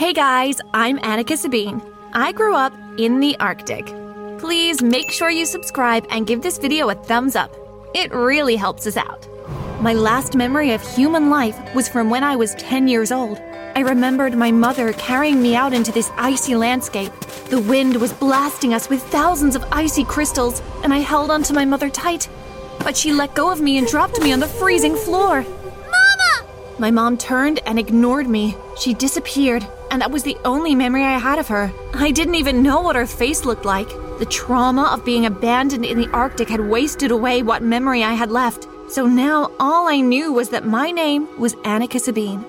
Hey guys, I'm Annika Sabeen. I grew up in the Arctic. Please make sure you subscribe and give this video a thumbs up. It really helps us out. My last memory of human life was from when I was 10 years old. I remembered my mother carrying me out into this icy landscape. The wind was blasting us with thousands of icy crystals, and I held onto my mother tight. But she let go of me and dropped me on the freezing floor. My mom turned and ignored me. She disappeared, and that was the only memory I had of her. I didn't even know what her face looked like. The trauma of being abandoned in the Arctic had wasted away what memory I had left. So now all I knew was that my name was Annika Sabeen.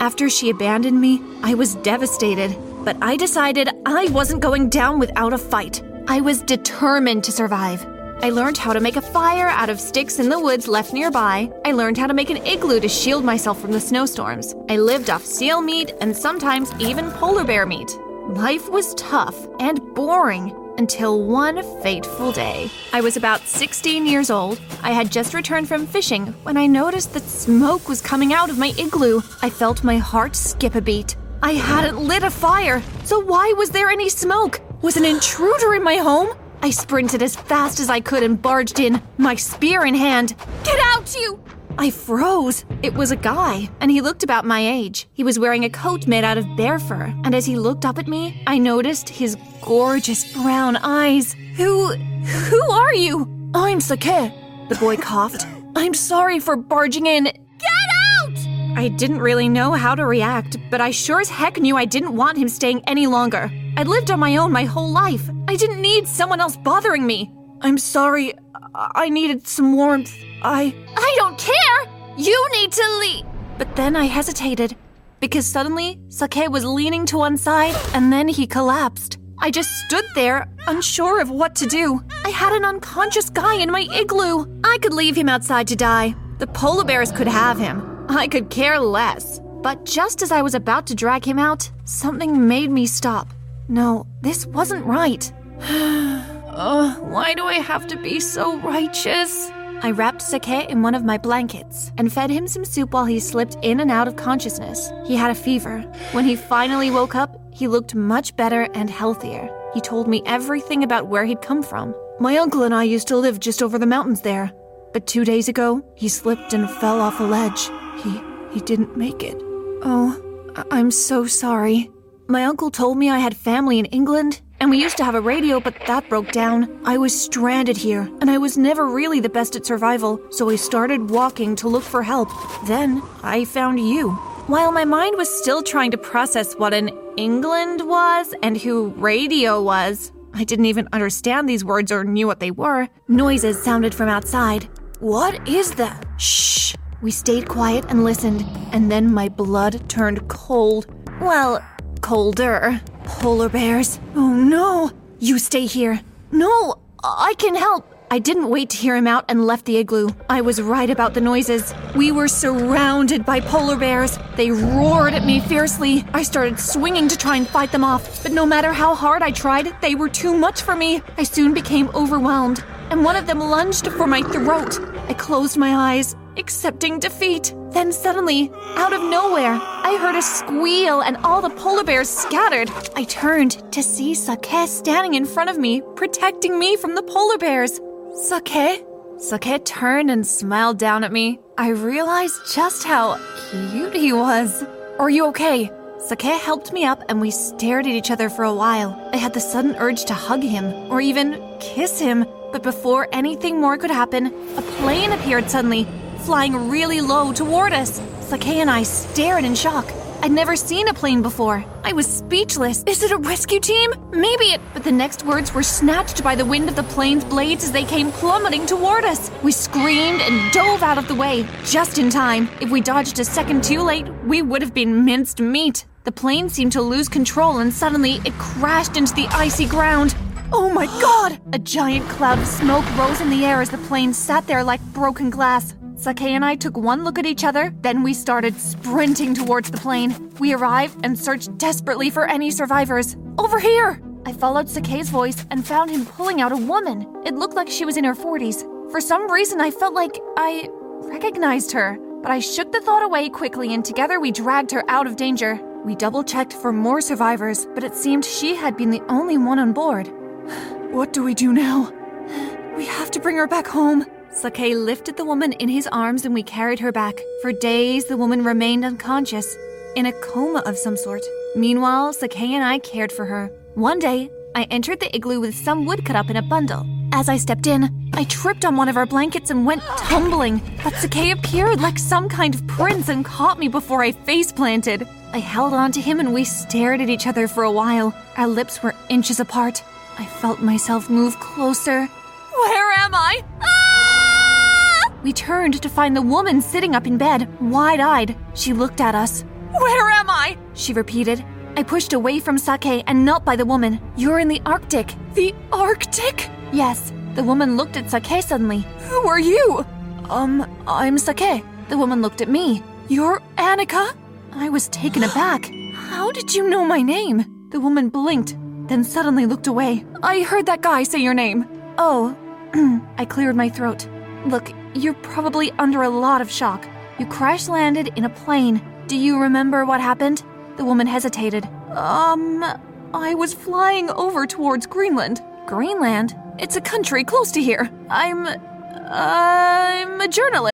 After she abandoned me, I was devastated, but I decided I wasn't going down without a fight. I was determined to survive. I learned how to make a fire out of sticks in the woods left nearby. I learned how to make an igloo to shield myself from the snowstorms. I lived off seal meat and sometimes even polar bear meat. Life was tough and boring until one fateful day. I was about 16 years old. I had just returned from fishing when I noticed that smoke was coming out of my igloo. I felt my heart skip a beat. I hadn't lit a fire, so why was there any smoke? Was an intruder in my home? I sprinted as fast as I could and barged in, my spear in hand. Get out, you! I froze. It was a guy, and he looked about my age. He was wearing a coat made out of bear fur, and as he looked up at me, I noticed his gorgeous brown eyes. Who. who are you? I'm Sake. The boy coughed. I'm sorry for barging in. Get out! I didn't really know how to react, but I sure as heck knew I didn't want him staying any longer. I'd lived on my own my whole life. I didn't need someone else bothering me. I'm sorry. I needed some warmth. I. I don't care! You need to leave! But then I hesitated because suddenly Sake was leaning to one side and then he collapsed. I just stood there, unsure of what to do. I had an unconscious guy in my igloo. I could leave him outside to die. The polar bears could have him. I could care less. But just as I was about to drag him out, something made me stop. No, this wasn't right. Ugh, uh, why do I have to be so righteous? I wrapped Sake in one of my blankets and fed him some soup while he slipped in and out of consciousness. He had a fever. When he finally woke up, he looked much better and healthier. He told me everything about where he'd come from. My uncle and I used to live just over the mountains there. But two days ago, he slipped and fell off a ledge. He he didn't make it. Oh, I- I'm so sorry. My uncle told me I had family in England, and we used to have a radio, but that broke down. I was stranded here, and I was never really the best at survival, so I started walking to look for help. Then I found you. While my mind was still trying to process what an England was and who radio was, I didn't even understand these words or knew what they were. Noises sounded from outside. What is that? Shh. We stayed quiet and listened, and then my blood turned cold. Well, colder. Polar bears. Oh no! You stay here. No, I can help. I didn't wait to hear him out and left the igloo. I was right about the noises. We were surrounded by polar bears. They roared at me fiercely. I started swinging to try and fight them off, but no matter how hard I tried, they were too much for me. I soon became overwhelmed, and one of them lunged for my throat. I closed my eyes, accepting defeat. Then suddenly, out of nowhere, I heard a squeal and all the polar bears scattered. I turned to see Sake standing in front of me, protecting me from the polar bears. Sake? Sake turned and smiled down at me. I realized just how cute he was. Are you okay? Sake helped me up and we stared at each other for a while. I had the sudden urge to hug him or even kiss him, but before anything more could happen, a plane appeared suddenly, flying really low toward us. Sake and I stared in shock. I'd never seen a plane before. I was speechless. Is it a rescue team? Maybe it. But the next words were snatched by the wind of the plane's blades as they came plummeting toward us. We screamed and dove out of the way, just in time. If we dodged a second too late, we would have been minced meat. The plane seemed to lose control and suddenly it crashed into the icy ground. Oh my god! A giant cloud of smoke rose in the air as the plane sat there like broken glass. Sake and I took one look at each other, then we started sprinting towards the plane. We arrived and searched desperately for any survivors. Over here! I followed Sake's voice and found him pulling out a woman. It looked like she was in her 40s. For some reason, I felt like I recognized her. But I shook the thought away quickly and together we dragged her out of danger. We double checked for more survivors, but it seemed she had been the only one on board. What do we do now? We have to bring her back home. Sake lifted the woman in his arms and we carried her back. For days, the woman remained unconscious, in a coma of some sort. Meanwhile, Sake and I cared for her. One day, I entered the igloo with some wood cut up in a bundle. As I stepped in, I tripped on one of our blankets and went tumbling, but Sake appeared like some kind of prince and caught me before I face planted. I held on to him and we stared at each other for a while. Our lips were inches apart. I felt myself move closer. Where am I? Ah! We turned to find the woman sitting up in bed, wide eyed. She looked at us. Where am I? She repeated. I pushed away from Sake and knelt by the woman. You're in the Arctic. The Arctic? Yes. The woman looked at Sake suddenly. Who are you? Um, I'm Sake. The woman looked at me. You're Annika? I was taken aback. How did you know my name? The woman blinked, then suddenly looked away. I heard that guy say your name. Oh, I cleared my throat. Look, you're probably under a lot of shock. You crash landed in a plane. Do you remember what happened? The woman hesitated. Um, I was flying over towards Greenland. Greenland? It's a country close to here. I'm. I'm a journalist.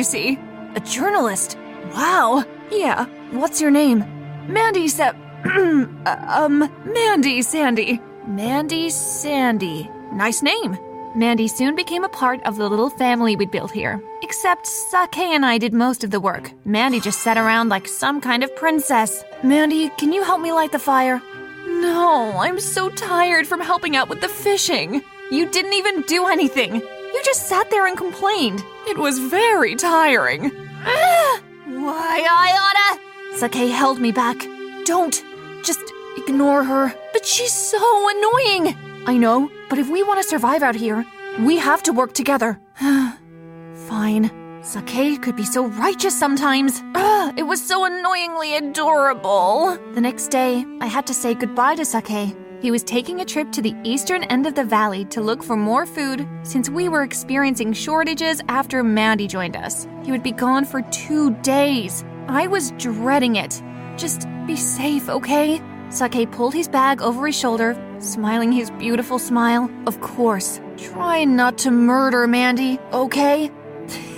you see? A journalist. Wow. Yeah. What's your name? Mandy Sep. um, Mandy Sandy. Mandy Sandy. Nice name. Mandy soon became a part of the little family we'd built here. Except Sake and I did most of the work. Mandy just sat around like some kind of princess. Mandy, can you help me light the fire? No, I'm so tired from helping out with the fishing. You didn't even do anything. You just sat there and complained. It was very tiring. Ah, why I oughta. Sake held me back. Don't. Just ignore her. But she's so annoying. I know, but if we want to survive out here, we have to work together. Fine. Sake could be so righteous sometimes. Ugh. it was so annoyingly adorable. The next day, I had to say goodbye to Sake. He was taking a trip to the eastern end of the valley to look for more food since we were experiencing shortages after Mandy joined us. He would be gone for two days. I was dreading it. Just be safe, okay? Sake pulled his bag over his shoulder, smiling his beautiful smile. Of course. Try not to murder Mandy, okay?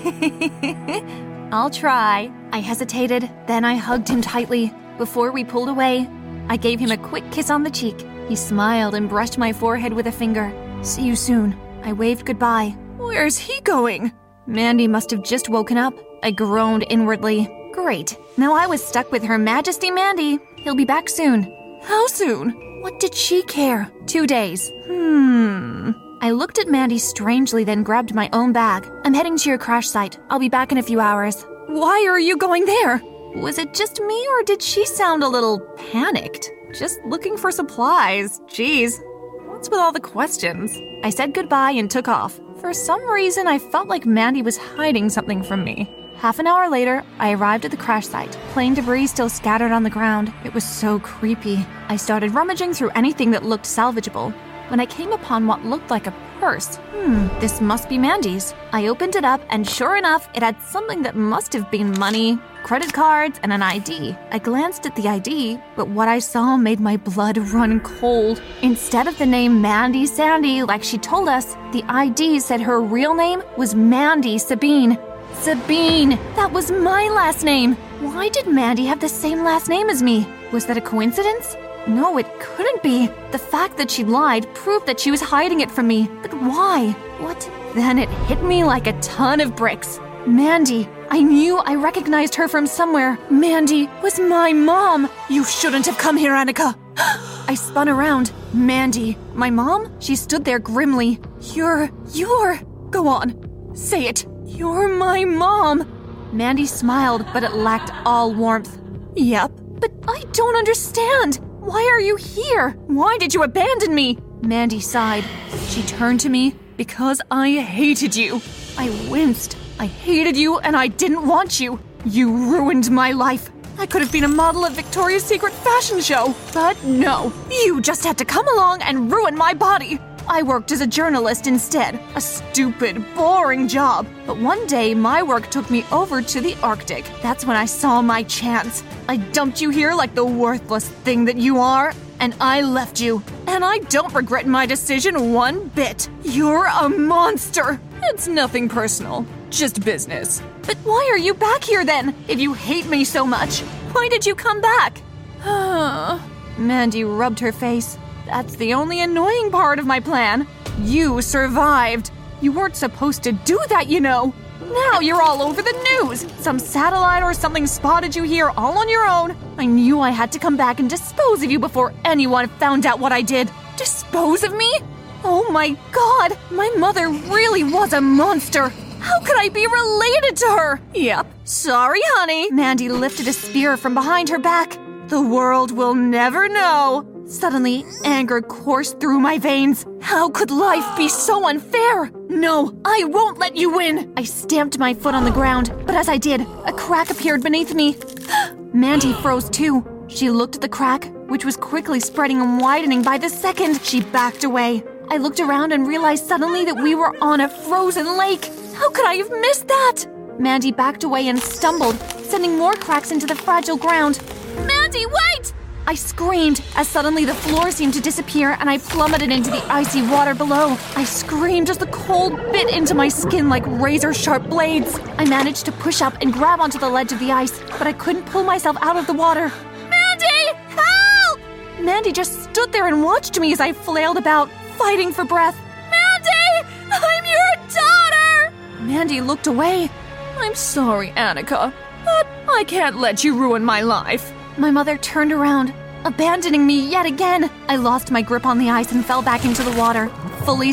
I'll try. I hesitated, then I hugged him tightly. Before we pulled away, I gave him a quick kiss on the cheek. He smiled and brushed my forehead with a finger. See you soon. I waved goodbye. Where's he going? Mandy must have just woken up. I groaned inwardly. Great. Now I was stuck with Her Majesty Mandy. He'll be back soon. How soon? What did she care? Two days. Hmm. I looked at Mandy strangely, then grabbed my own bag. I'm heading to your crash site. I'll be back in a few hours. Why are you going there? Was it just me, or did she sound a little panicked? Just looking for supplies. Jeez. What's with all the questions? I said goodbye and took off. For some reason, I felt like Mandy was hiding something from me. Half an hour later, I arrived at the crash site. Plane debris still scattered on the ground. It was so creepy. I started rummaging through anything that looked salvageable when I came upon what looked like a purse. Hmm, this must be Mandy's. I opened it up, and sure enough, it had something that must have been money, credit cards, and an ID. I glanced at the ID, but what I saw made my blood run cold. Instead of the name Mandy Sandy, like she told us, the ID said her real name was Mandy Sabeen. Sabeen! That was my last name! Why did Mandy have the same last name as me? Was that a coincidence? No, it couldn't be. The fact that she lied proved that she was hiding it from me. But why? What? Then it hit me like a ton of bricks. Mandy. I knew I recognized her from somewhere. Mandy was my mom. You shouldn't have come here, Annika. I spun around. Mandy. My mom? She stood there grimly. You're. You're. Go on. Say it. You're my mom. Mandy smiled, but it lacked all warmth. Yep. But I don't understand. Why are you here? Why did you abandon me? Mandy sighed. She turned to me because I hated you. I winced. I hated you and I didn't want you. You ruined my life. I could have been a model at Victoria's Secret fashion show. But no, you just had to come along and ruin my body. I worked as a journalist instead. A stupid, boring job. But one day, my work took me over to the Arctic. That's when I saw my chance. I dumped you here like the worthless thing that you are, and I left you. And I don't regret my decision one bit. You're a monster. It's nothing personal, just business. But why are you back here then? If you hate me so much, why did you come back? Mandy rubbed her face. That's the only annoying part of my plan. You survived. You weren't supposed to do that, you know. Now you're all over the news. Some satellite or something spotted you here all on your own. I knew I had to come back and dispose of you before anyone found out what I did. Dispose of me? Oh my god, my mother really was a monster. How could I be related to her? Yep. Sorry, honey. Mandy lifted a spear from behind her back. The world will never know. Suddenly, anger coursed through my veins. How could life be so unfair? No, I won't let you win! I stamped my foot on the ground, but as I did, a crack appeared beneath me. Mandy froze too. She looked at the crack, which was quickly spreading and widening by the second. She backed away. I looked around and realized suddenly that we were on a frozen lake. How could I have missed that? Mandy backed away and stumbled, sending more cracks into the fragile ground. Mandy, wait! I screamed as suddenly the floor seemed to disappear and I plummeted into the icy water below. I screamed as the cold bit into my skin like razor sharp blades. I managed to push up and grab onto the ledge of the ice, but I couldn't pull myself out of the water. Mandy! Help! Mandy just stood there and watched me as I flailed about, fighting for breath. Mandy! I'm your daughter! Mandy looked away. I'm sorry, Annika, but I can't let you ruin my life. My mother turned around, abandoning me yet again. I lost my grip on the ice and fell back into the water, fully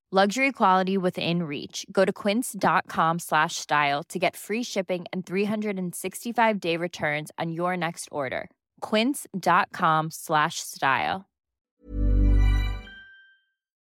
Luxury quality within reach. Go to quince.com slash style to get free shipping and 365 day returns on your next order. Quince.com slash style.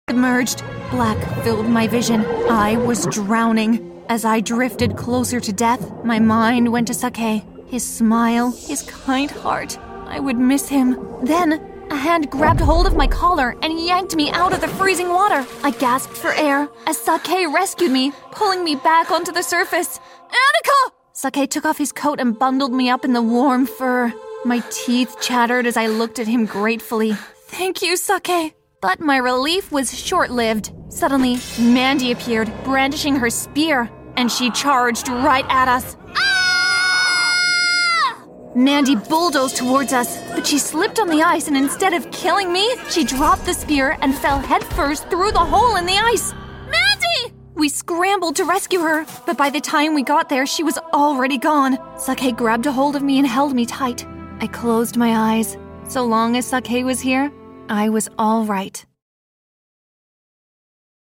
Emerged. Black filled my vision. I was drowning. As I drifted closer to death, my mind went to Sake. His smile, his kind heart. I would miss him. Then, a hand grabbed hold of my collar and yanked me out of the freezing water. I gasped for air as Sake rescued me, pulling me back onto the surface. Annika! Sake took off his coat and bundled me up in the warm fur. My teeth chattered as I looked at him gratefully. Thank you, Sake. But my relief was short lived. Suddenly, Mandy appeared, brandishing her spear, and she charged right at us. Ah! Mandy bulldozed towards us, but she slipped on the ice, and instead of killing me, she dropped the spear and fell headfirst through the hole in the ice. Mandy! We scrambled to rescue her, but by the time we got there, she was already gone. Sake grabbed a hold of me and held me tight. I closed my eyes. So long as Sake was here, I was all right.